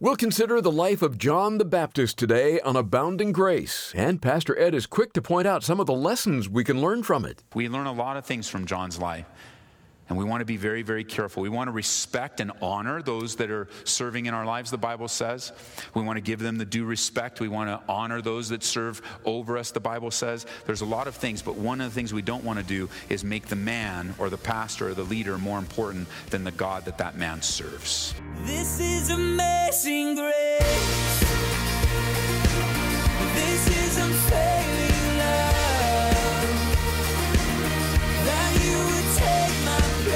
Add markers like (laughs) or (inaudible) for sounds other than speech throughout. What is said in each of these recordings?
We'll consider the life of John the Baptist today on Abounding Grace, and Pastor Ed is quick to point out some of the lessons we can learn from it. We learn a lot of things from John's life. And we want to be very, very careful. We want to respect and honor those that are serving in our lives, the Bible says. We want to give them the due respect. We want to honor those that serve over us, the Bible says. There's a lot of things, but one of the things we don't want to do is make the man or the pastor or the leader more important than the God that that man serves. This is amazing grace.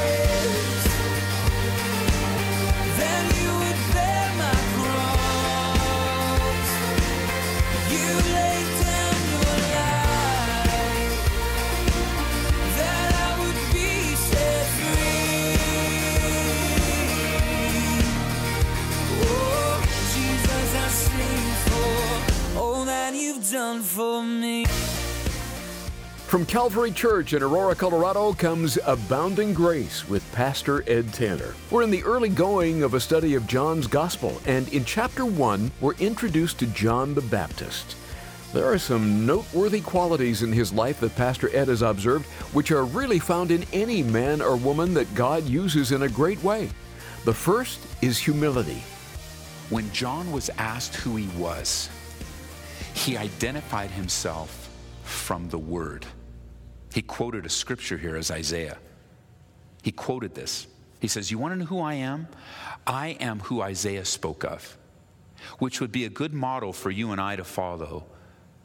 My Calvary Church in Aurora, Colorado comes Abounding Grace with Pastor Ed Taylor. We're in the early going of a study of John's Gospel, and in chapter 1, we're introduced to John the Baptist. There are some noteworthy qualities in his life that Pastor Ed has observed, which are really found in any man or woman that God uses in a great way. The first is humility. When John was asked who he was, he identified himself from the Word. He quoted a scripture here as Isaiah. He quoted this. He says, You want to know who I am? I am who Isaiah spoke of, which would be a good model for you and I to follow,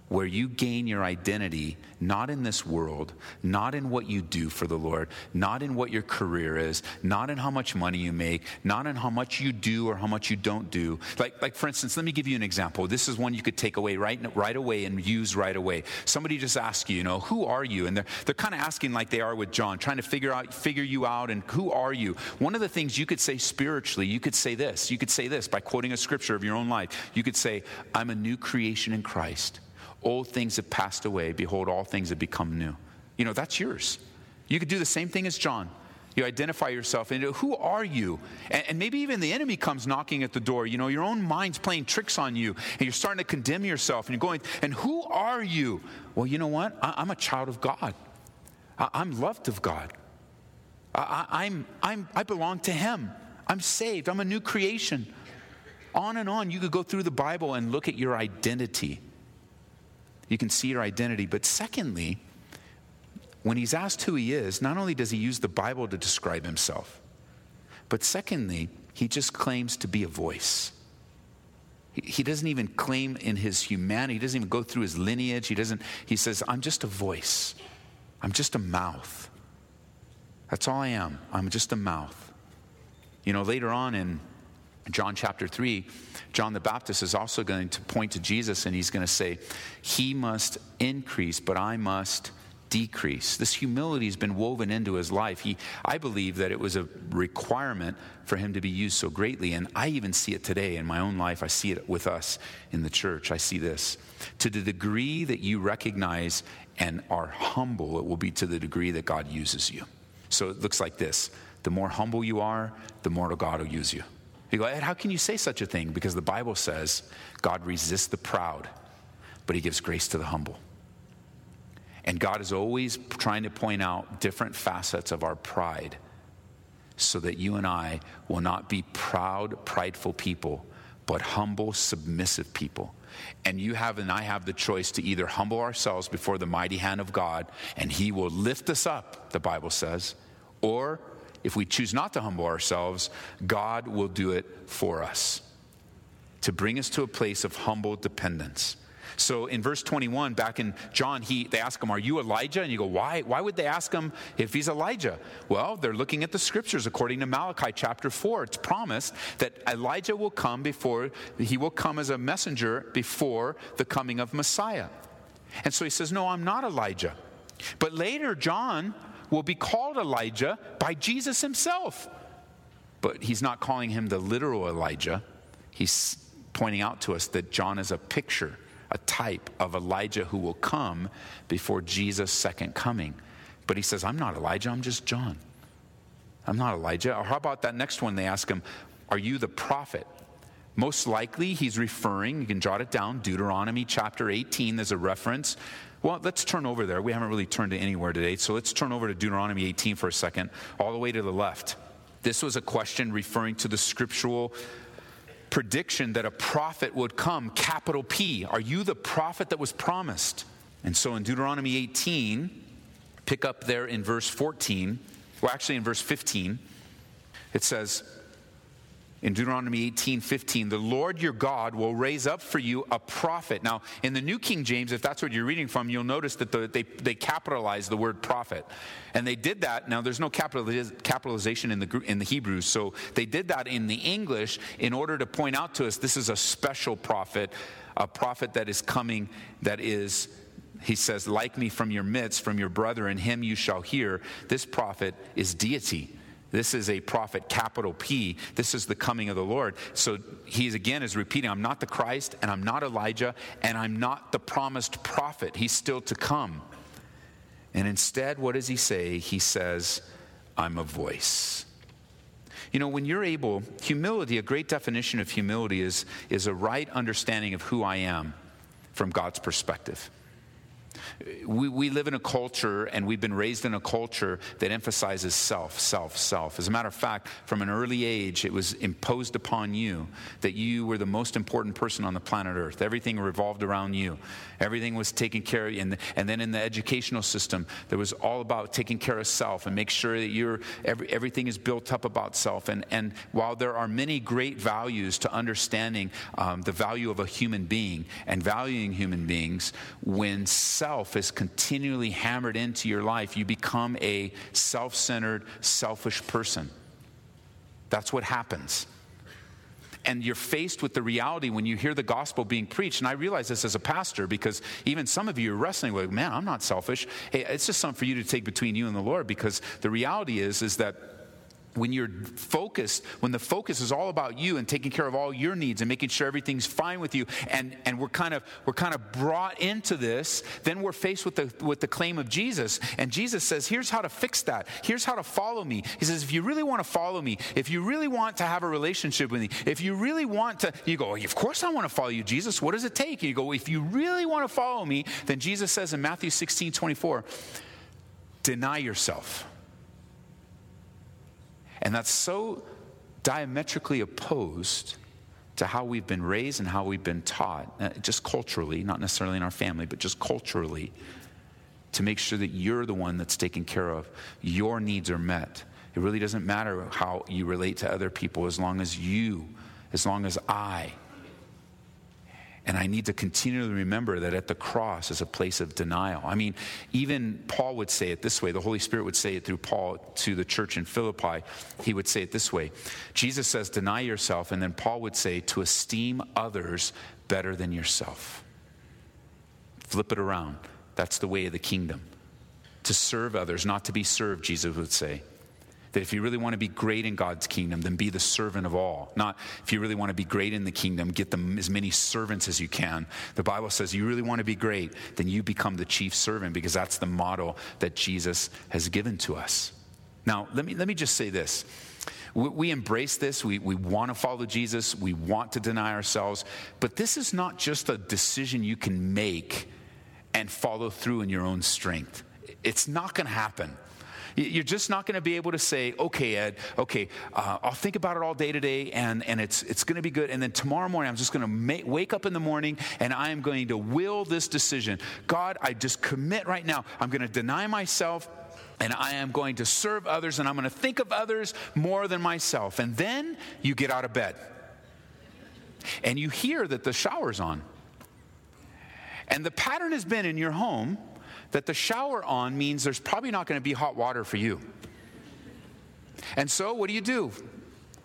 where you gain your identity not in this world, not in what you do for the Lord, not in what your career is, not in how much money you make, not in how much you do or how much you don't do. Like, like for instance, let me give you an example. This is one you could take away right, right away and use right away. Somebody just asks you, you know, who are you? And they're, they're kind of asking like they are with John, trying to figure out, figure you out and who are you? One of the things you could say spiritually, you could say this. You could say this by quoting a scripture of your own life. You could say, I'm a new creation in Christ. Old things have passed away. Behold, all things have become new. You know, that's yours. You could do the same thing as John. You identify yourself and who are you? And, and, maybe even the enemy comes knocking at the door. You know, your own mind's playing tricks on you and you're starting to condemn yourself and you're going, and who are you? Well, you know what? I, am a child of God. I, am loved of God. I, I'm, I'm, I belong to Him. I'm saved. I'm a new creation. On and on, you could go through the Bible and look at your identity. You can see your identity. But secondly, when he's asked who he is, not only does he use the Bible to describe himself, but secondly, he just claims to be a voice. He doesn't even claim in his humanity, he doesn't even go through his lineage. He doesn't, he says, I'm just a voice. I'm just a mouth. That's all I am. I'm just a mouth. You know, later on in John chapter 3, John the Baptist is also going to point to Jesus and he's going to say, He must increase, but I must decrease. This humility has been woven into his life. He, I believe that it was a requirement for him to be used so greatly. And I even see it today in my own life. I see it with us in the church. I see this. To the degree that you recognize and are humble, it will be to the degree that God uses you. So it looks like this the more humble you are, the more God will use you. You go, Ed, how can you say such a thing? Because the Bible says God resists the proud, but he gives grace to the humble. And God is always trying to point out different facets of our pride so that you and I will not be proud, prideful people, but humble, submissive people. And you have and I have the choice to either humble ourselves before the mighty hand of God and he will lift us up, the Bible says, or if we choose not to humble ourselves, God will do it for us to bring us to a place of humble dependence. So in verse 21, back in John, he, they ask him, Are you Elijah? And you go, Why? Why would they ask him if he's Elijah? Well, they're looking at the scriptures according to Malachi chapter 4. It's promised that Elijah will come before, he will come as a messenger before the coming of Messiah. And so he says, No, I'm not Elijah. But later, John will be called Elijah by Jesus himself. But he's not calling him the literal Elijah. He's pointing out to us that John is a picture, a type of Elijah who will come before Jesus' second coming. But he says, I'm not Elijah, I'm just John. I'm not Elijah. Or how about that next one? They ask him, Are you the prophet Most likely, he's referring, you can jot it down, Deuteronomy chapter 18, there's a reference. Well, let's turn over there. We haven't really turned to anywhere today, so let's turn over to Deuteronomy 18 for a second, all the way to the left. This was a question referring to the scriptural prediction that a prophet would come, capital P. Are you the prophet that was promised? And so in Deuteronomy 18, pick up there in verse 14, well, actually in verse 15, it says, in Deuteronomy 18 15, the Lord your God will raise up for you a prophet. Now, in the New King James, if that's what you're reading from, you'll notice that the, they, they capitalize the word prophet. And they did that. Now, there's no capitalization in the, in the Hebrew, so they did that in the English in order to point out to us this is a special prophet, a prophet that is coming, that is he says, like me from your midst, from your brother, and him you shall hear. This prophet is deity. This is a prophet, capital P. This is the coming of the Lord. So he's again is repeating, I'm not the Christ, and I'm not Elijah, and I'm not the promised prophet. He's still to come. And instead, what does he say? He says, I'm a voice. You know, when you're able, humility, a great definition of humility is, is a right understanding of who I am from God's perspective. We, we live in a culture and we've been raised in a culture that emphasizes self, self, self. As a matter of fact, from an early age, it was imposed upon you that you were the most important person on the planet Earth. Everything revolved around you, everything was taken care of. And, and then in the educational system, there was all about taking care of self and make sure that you're, every, everything is built up about self. And, and while there are many great values to understanding um, the value of a human being and valuing human beings, when self self is continually hammered into your life, you become a self centered, selfish person. That's what happens. And you're faced with the reality when you hear the gospel being preached. And I realize this as a pastor because even some of you are wrestling with, man, I'm not selfish. Hey, it's just something for you to take between you and the Lord because the reality is, is that when you're focused, when the focus is all about you and taking care of all your needs and making sure everything's fine with you, and, and we're kind of we're kind of brought into this, then we're faced with the with the claim of Jesus. And Jesus says, here's how to fix that. Here's how to follow me. He says, if you really want to follow me, if you really want to have a relationship with me, if you really want to, you go, of course I want to follow you, Jesus. What does it take? You go, if you really want to follow me, then Jesus says in Matthew 16, 24, deny yourself and that's so diametrically opposed to how we've been raised and how we've been taught, uh, just culturally, not necessarily in our family, but just culturally, to make sure that you're the one that's taken care of. Your needs are met. It really doesn't matter how you relate to other people as long as you, as long as I and I need to continually remember that at the cross is a place of denial. I mean, even Paul would say it this way. The Holy Spirit would say it through Paul to the church in Philippi. He would say it this way Jesus says, Deny yourself. And then Paul would say, To esteem others better than yourself. Flip it around. That's the way of the kingdom. To serve others, not to be served, Jesus would say. That if you really want to be great in God's kingdom, then be the servant of all. Not if you really want to be great in the kingdom, get them as many servants as you can. The Bible says you really want to be great, then you become the chief servant because that's the model that Jesus has given to us. Now, let me, let me just say this. We, we embrace this. We, we want to follow Jesus. We want to deny ourselves. But this is not just a decision you can make and follow through in your own strength. It's not going to happen. You're just not going to be able to say, okay, Ed, okay, uh, I'll think about it all day today and, and it's, it's going to be good. And then tomorrow morning, I'm just going to wake up in the morning and I am going to will this decision. God, I just commit right now. I'm going to deny myself and I am going to serve others and I'm going to think of others more than myself. And then you get out of bed and you hear that the shower's on. And the pattern has been in your home that the shower on means there's probably not going to be hot water for you. And so, what do you do?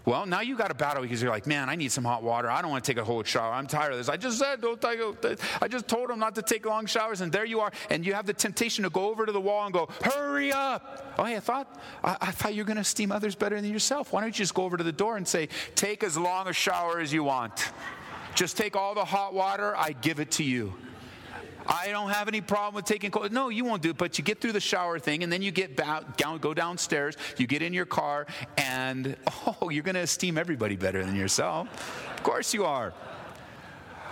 Well, now you got a battle because you're like, man, I need some hot water. I don't want to take a whole shower. I'm tired of this. I just said, don't take a, I just told him not to take long showers, and there you are. And you have the temptation to go over to the wall and go, hurry up. Oh, hey, I thought, I, I thought you were going to esteem others better than yourself. Why don't you just go over to the door and say, take as long a shower as you want? Just take all the hot water, I give it to you. I don't have any problem with taking cold. No, you won't do it, but you get through the shower thing, and then you get back, down, go downstairs, you get in your car, and (laughs) oh, you're going to esteem everybody better than yourself. Of course you are.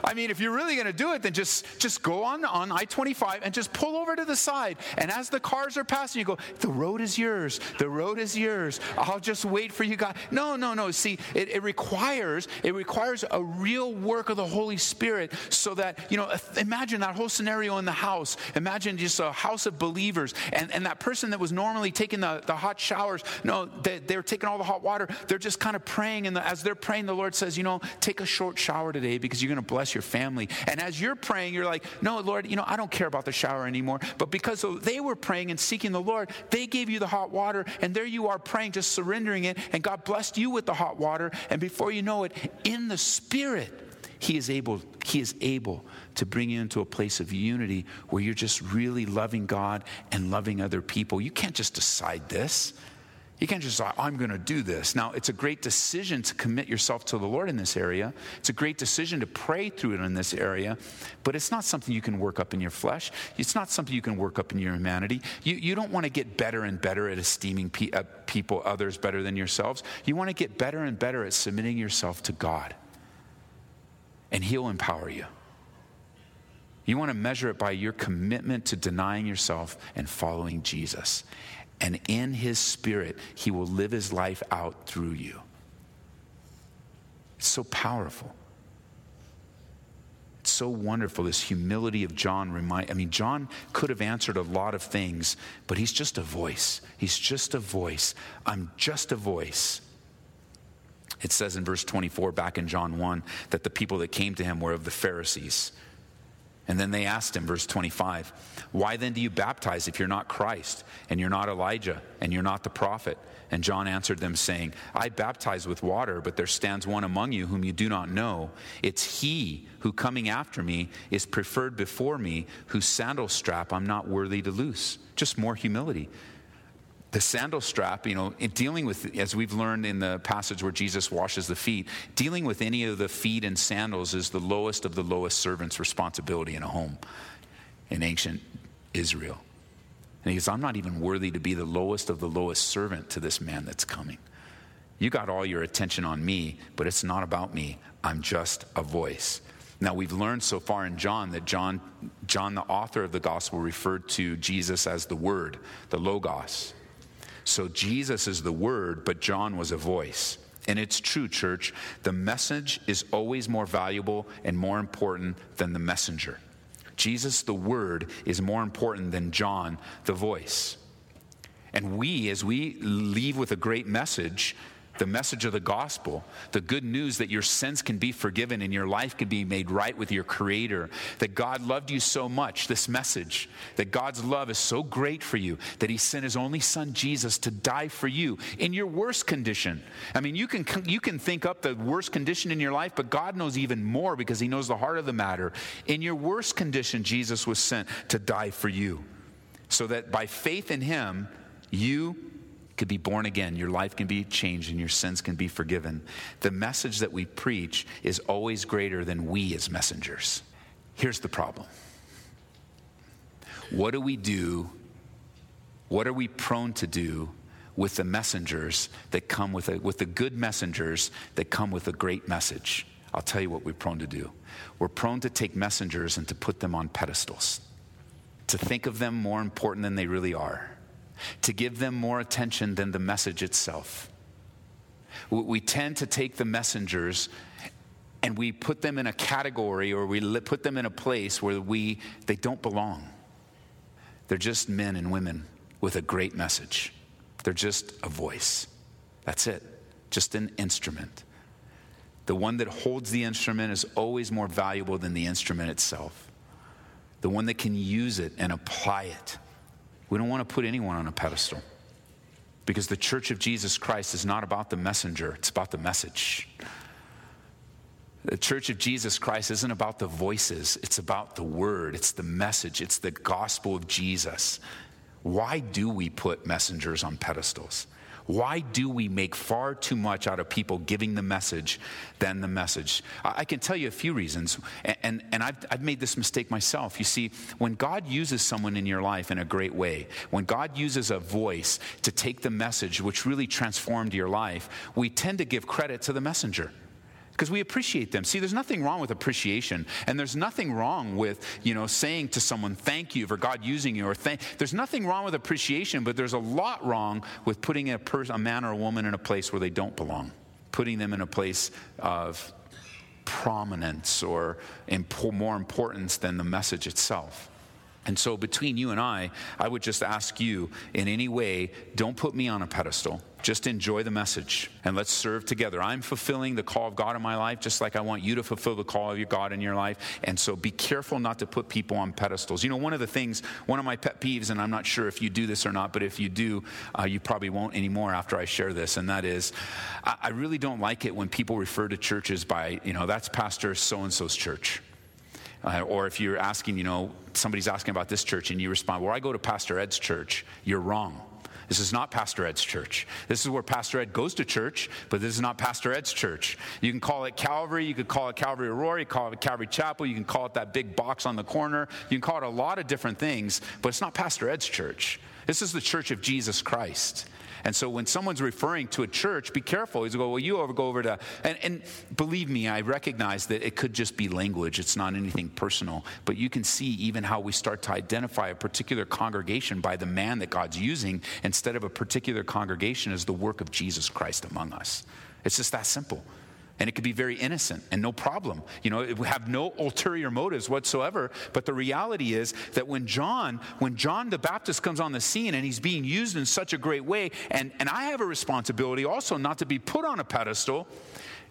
I mean, if you're really going to do it, then just, just go on, on I 25 and just pull over to the side. And as the cars are passing, you go, The road is yours. The road is yours. I'll just wait for you guys. No, no, no. See, it, it requires, it requires a real work of the Holy Spirit so that, you know, imagine that whole scenario in the house. Imagine just a house of believers. And, and that person that was normally taking the, the hot showers, no, they, they're taking all the hot water. They're just kind of praying. And the, as they're praying, the Lord says, You know, take a short shower today because you're going to bless bless your family. And as you're praying, you're like, no, Lord, you know, I don't care about the shower anymore. But because they were praying and seeking the Lord, they gave you the hot water, and there you are praying, just surrendering it, and God blessed you with the hot water. And before you know it, in the Spirit, he is able he is able to bring you into a place of unity where you're just really loving God and loving other people. You can't just decide this. You can't just say, I'm going to do this. Now, it's a great decision to commit yourself to the Lord in this area. It's a great decision to pray through it in this area, but it's not something you can work up in your flesh. It's not something you can work up in your humanity. You, you don't want to get better and better at esteeming pe- uh, people, others, better than yourselves. You want to get better and better at submitting yourself to God, and He'll empower you. You want to measure it by your commitment to denying yourself and following Jesus and in his spirit, he will live his life out through you. It's so powerful. It's so wonderful. This humility of John remind I mean, John could have answered a lot of things, but he's just a voice. He's just a voice. I'm just a voice. It says in verse 24 back in John 1 that the people that came to him were of the Pharisees. And then they asked him, verse 25, Why then do you baptize if you're not Christ, and you're not Elijah, and you're not the prophet? And John answered them, saying, I baptize with water, but there stands one among you whom you do not know. It's he who coming after me is preferred before me, whose sandal strap I'm not worthy to loose. Just more humility the sandal strap, you know, in dealing with, as we've learned in the passage where Jesus washes the feet, dealing with any of the feet and sandals is the lowest of the lowest servant's responsibility in a home in ancient Israel. And he goes, I'm not even worthy to be the lowest of the lowest servant to this man that's coming. You got all your attention on me, but it's not about me. I'm just a voice. Now we've learned so far in John that John, John, the author of the gospel, referred to Jesus as the Word, the Logos. So Jesus is the word, but John was a voice. And it's true, church. The message is always more valuable and more important than the messenger. Jesus, the word, is more important than John, the voice. And we, as we leave with a great message, the message of the gospel, the good news that your sins can be forgiven and your life can be made right with your Creator, that God loved you so much, this message, that God's love is so great for you that He sent His only Son, Jesus, to die for you in your worst condition. I mean, you can, you can think up the worst condition in your life, but God knows even more because He knows the heart of the matter. In your worst condition, Jesus was sent to die for you, so that by faith in Him, you could be born again, your life can be changed, and your sins can be forgiven. The message that we preach is always greater than we as messengers. Here's the problem What do we do? What are we prone to do with the messengers that come with, a, with the good messengers that come with a great message? I'll tell you what we're prone to do. We're prone to take messengers and to put them on pedestals, to think of them more important than they really are to give them more attention than the message itself. We tend to take the messengers and we put them in a category or we put them in a place where we, they don't belong. They're just men and women with a great message. They're just a voice. That's it, just an instrument. The one that holds the instrument is always more valuable than the instrument itself. The one that can use it and apply it we don't want to put anyone on a pedestal because the church of Jesus Christ is not about the messenger, it's about the message. The church of Jesus Christ isn't about the voices, it's about the word, it's the message, it's the gospel of Jesus. Why do we put messengers on pedestals? Why do we make far too much out of people giving the message than the message? I can tell you a few reasons, and, and I've, I've made this mistake myself. You see, when God uses someone in your life in a great way, when God uses a voice to take the message which really transformed your life, we tend to give credit to the messenger because we appreciate them. See, there's nothing wrong with appreciation, and there's nothing wrong with you know saying to someone thank you for God using you, or thank. There's nothing wrong with appreciation, but there's a lot wrong with putting a, person, a man or a woman in a place where they don't belong, putting them in a place of prominence or more importance than the message itself. And so, between you and I, I would just ask you in any way, don't put me on a pedestal. Just enjoy the message and let's serve together. I'm fulfilling the call of God in my life just like I want you to fulfill the call of your God in your life. And so be careful not to put people on pedestals. You know, one of the things, one of my pet peeves, and I'm not sure if you do this or not, but if you do, uh, you probably won't anymore after I share this, and that is I, I really don't like it when people refer to churches by, you know, that's Pastor so and so's church. Uh, or if you're asking, you know, somebody's asking about this church and you respond, well, I go to Pastor Ed's church, you're wrong. This is not Pastor Ed's church. This is where Pastor Ed goes to church, but this is not Pastor Ed's church. You can call it Calvary, you could call it Calvary Aurora, you call it Calvary Chapel, you can call it that big box on the corner, you can call it a lot of different things, but it's not Pastor Ed's church. This is the church of Jesus Christ. And so when someone's referring to a church, be careful. He's go, well, you over, go over to, and, and believe me, I recognize that it could just be language. It's not anything personal. But you can see even how we start to identify a particular congregation by the man that God's using instead of a particular congregation as the work of Jesus Christ among us. It's just that simple and it could be very innocent and no problem. You know, would have no ulterior motives whatsoever. But the reality is that when John, when John the Baptist comes on the scene and he's being used in such a great way, and, and I have a responsibility also not to be put on a pedestal.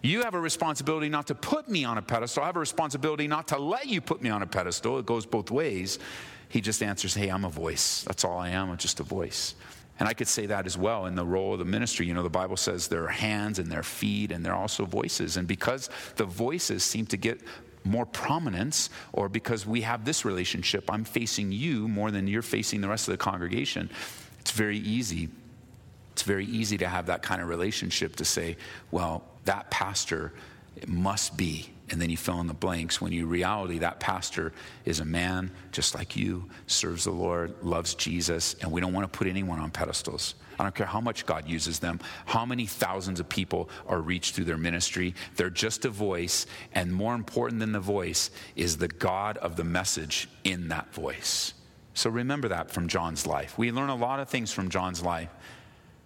You have a responsibility not to put me on a pedestal. I have a responsibility not to let you put me on a pedestal. It goes both ways. He just answers, Hey, I'm a voice. That's all I am. I'm just a voice. And I could say that as well in the role of the ministry. You know, the Bible says there are hands and there are feet and there are also voices. And because the voices seem to get more prominence, or because we have this relationship, I'm facing you more than you're facing the rest of the congregation, it's very easy. It's very easy to have that kind of relationship to say, well, that pastor must be. And then you fill in the blanks. When you reality that pastor is a man just like you serves the lord loves jesus and we don't want to put anyone on pedestals. I don't care how much god uses them how many thousands of people are reached through their ministry. They're just a voice and more important than the voice is the god of the message in that voice. So remember that from john's life. We learn a lot of things from john's life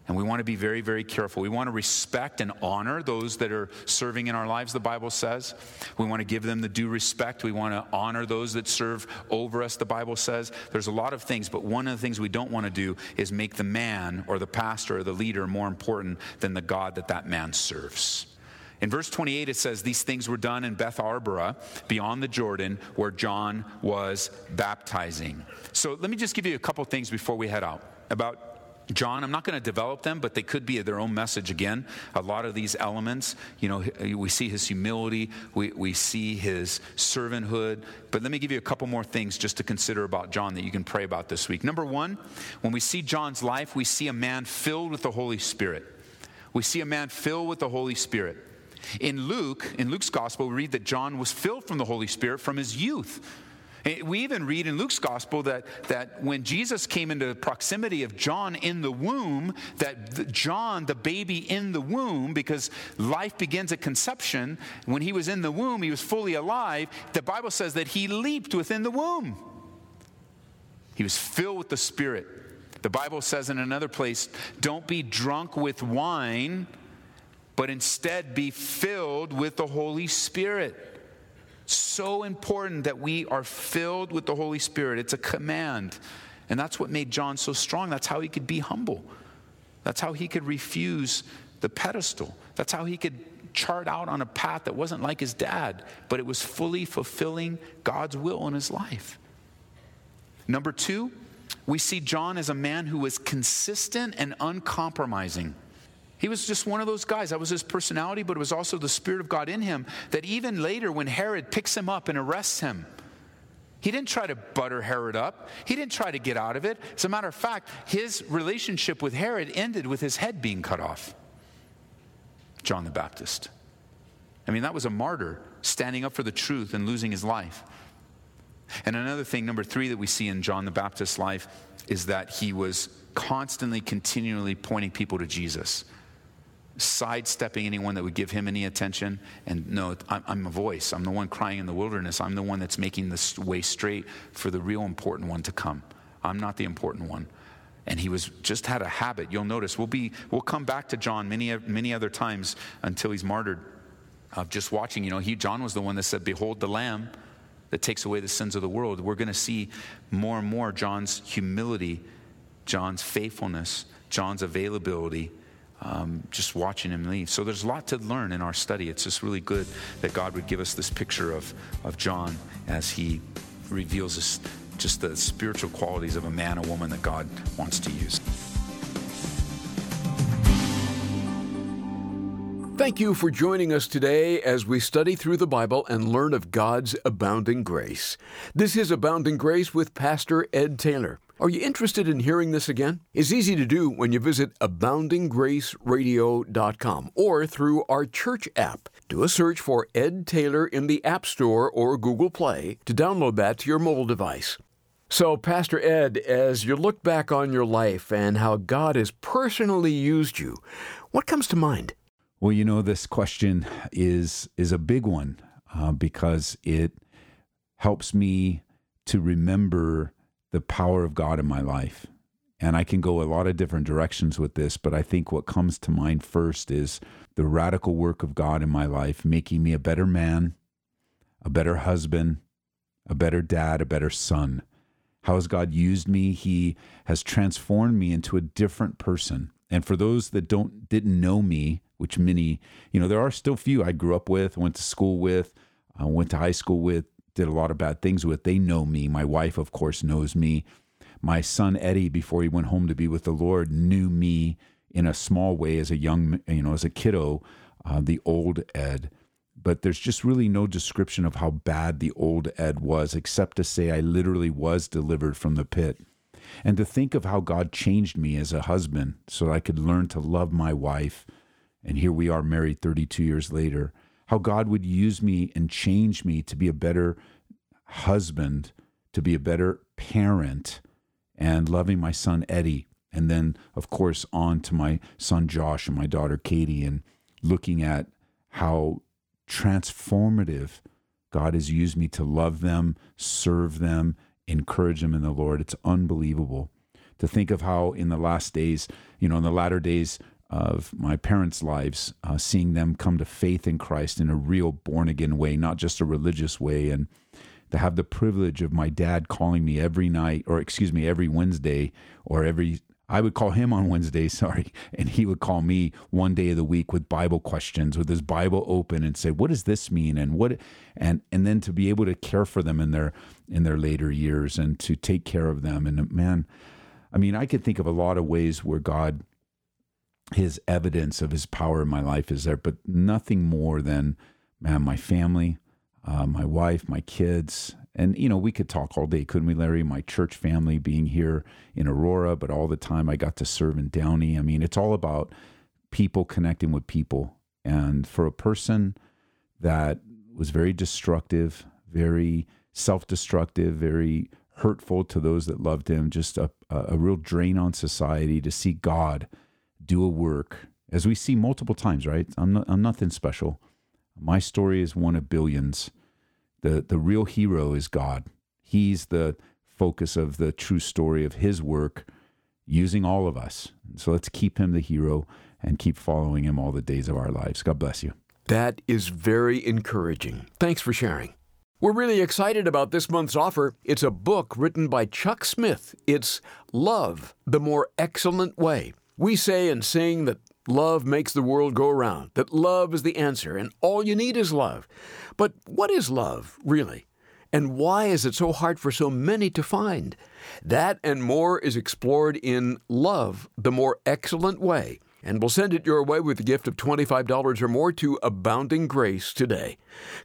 and we want to be very, very careful. We want to respect and honor those that are serving in our lives, the Bible says. We want to give them the due respect. We want to honor those that serve over us, the Bible says. There's a lot of things, but one of the things we don't want to do is make the man or the pastor or the leader more important than the God that that man serves. In verse 28, it says, These things were done in Bethabara, beyond the Jordan, where John was baptizing. So let me just give you a couple things before we head out about John, I'm not going to develop them, but they could be their own message again. A lot of these elements, you know, we see his humility, we, we see his servanthood. But let me give you a couple more things just to consider about John that you can pray about this week. Number one, when we see John's life, we see a man filled with the Holy Spirit. We see a man filled with the Holy Spirit. In Luke, in Luke's gospel, we read that John was filled from the Holy Spirit from his youth. We even read in Luke's gospel that, that when Jesus came into proximity of John in the womb, that John, the baby in the womb, because life begins at conception, when he was in the womb, he was fully alive. The Bible says that he leaped within the womb. He was filled with the Spirit. The Bible says in another place, don't be drunk with wine, but instead be filled with the Holy Spirit. So important that we are filled with the Holy Spirit. It's a command. And that's what made John so strong. That's how he could be humble. That's how he could refuse the pedestal. That's how he could chart out on a path that wasn't like his dad, but it was fully fulfilling God's will in his life. Number two, we see John as a man who was consistent and uncompromising. He was just one of those guys. That was his personality, but it was also the Spirit of God in him that even later, when Herod picks him up and arrests him, He didn't try to butter Herod up. He didn't try to get out of it. As a matter of fact, his relationship with Herod ended with his head being cut off. John the Baptist. I mean, that was a martyr standing up for the truth and losing his life. And another thing, number three, that we see in John the Baptist's life is that he was constantly, continually pointing people to Jesus sidestepping anyone that would give him any attention. And no, I'm, I'm, a voice. I'm the one crying in the wilderness. I'm the one that's making the way straight for the real important one to come. I'm not the important one. And he was just had a habit. You'll notice we'll be we'll come back to John many many other times until he's martyred. Of just watching, you know, he John was the one that said, "Behold the Lamb that takes away the sins of the world." We're going to see more and more John's humility, John's faithfulness, John's availability um, just watching him leave. So there's a lot to learn in our study. It's just really good that God would give us this picture of, of John as he reveals us just the spiritual qualities of a man, a woman that God wants to use. Thank you for joining us today as we study through the Bible and learn of God's abounding grace. This is Abounding Grace with Pastor Ed Taylor. Are you interested in hearing this again? It's easy to do when you visit aboundinggraceradio.com or through our church app. Do a search for Ed Taylor in the App Store or Google Play to download that to your mobile device. So, Pastor Ed, as you look back on your life and how God has personally used you, what comes to mind? Well, you know, this question is is a big one uh, because it helps me to remember the power of God in my life. And I can go a lot of different directions with this, but I think what comes to mind first is the radical work of God in my life, making me a better man, a better husband, a better dad, a better son. How has God used me? He has transformed me into a different person. And for those that don't didn't know me, which many, you know, there are still few I grew up with, went to school with, uh, went to high school with, did a lot of bad things with. They know me. My wife, of course, knows me. My son Eddie, before he went home to be with the Lord, knew me in a small way as a young, you know, as a kiddo, uh, the old Ed. But there's just really no description of how bad the old Ed was, except to say I literally was delivered from the pit. And to think of how God changed me as a husband so I could learn to love my wife. And here we are married 32 years later how God would use me and change me to be a better husband, to be a better parent, and loving my son Eddie. And then, of course, on to my son Josh and my daughter Katie, and looking at how transformative God has used me to love them, serve them, encourage them in the Lord. It's unbelievable to think of how in the last days, you know, in the latter days, of my parents' lives, uh, seeing them come to faith in Christ in a real born again way, not just a religious way, and to have the privilege of my dad calling me every night, or excuse me, every Wednesday, or every I would call him on Wednesday, (laughs) sorry, and he would call me one day of the week with Bible questions, with his Bible open, and say, "What does this mean?" and what, and and then to be able to care for them in their in their later years and to take care of them. And man, I mean, I could think of a lot of ways where God his evidence of his power in my life is there, but nothing more than, man, my family, uh, my wife, my kids. And, you know, we could talk all day, couldn't we, Larry? My church family being here in Aurora, but all the time I got to serve in Downey. I mean, it's all about people connecting with people. And for a person that was very destructive, very self destructive, very hurtful to those that loved him, just a, a real drain on society to see God do a work, as we see multiple times, right? I'm, not, I'm nothing special. My story is one of billions. The, the real hero is God. He's the focus of the true story of his work using all of us. So let's keep him the hero and keep following him all the days of our lives. God bless you. That is very encouraging. Thanks for sharing. We're really excited about this month's offer. It's a book written by Chuck Smith. It's Love, the More Excellent Way. We say and sing that love makes the world go around, that love is the answer, and all you need is love. But what is love, really? And why is it so hard for so many to find? That and more is explored in Love, the More Excellent Way, and we'll send it your way with a gift of $25 or more to Abounding Grace today.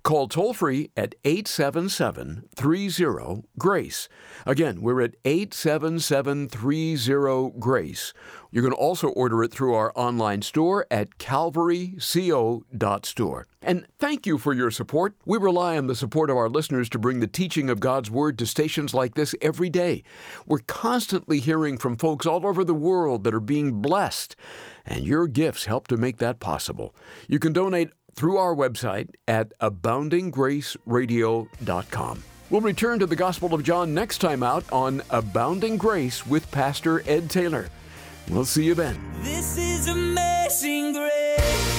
Call toll free at 877 30 GRACE. Again, we're at 877 30 GRACE. You can also order it through our online store at calvaryco.store. And thank you for your support. We rely on the support of our listeners to bring the teaching of God's Word to stations like this every day. We're constantly hearing from folks all over the world that are being blessed, and your gifts help to make that possible. You can donate through our website at aboundinggraceradio.com. We'll return to the Gospel of John next time out on Abounding Grace with Pastor Ed Taylor. We'll see you then. This is amazing grace.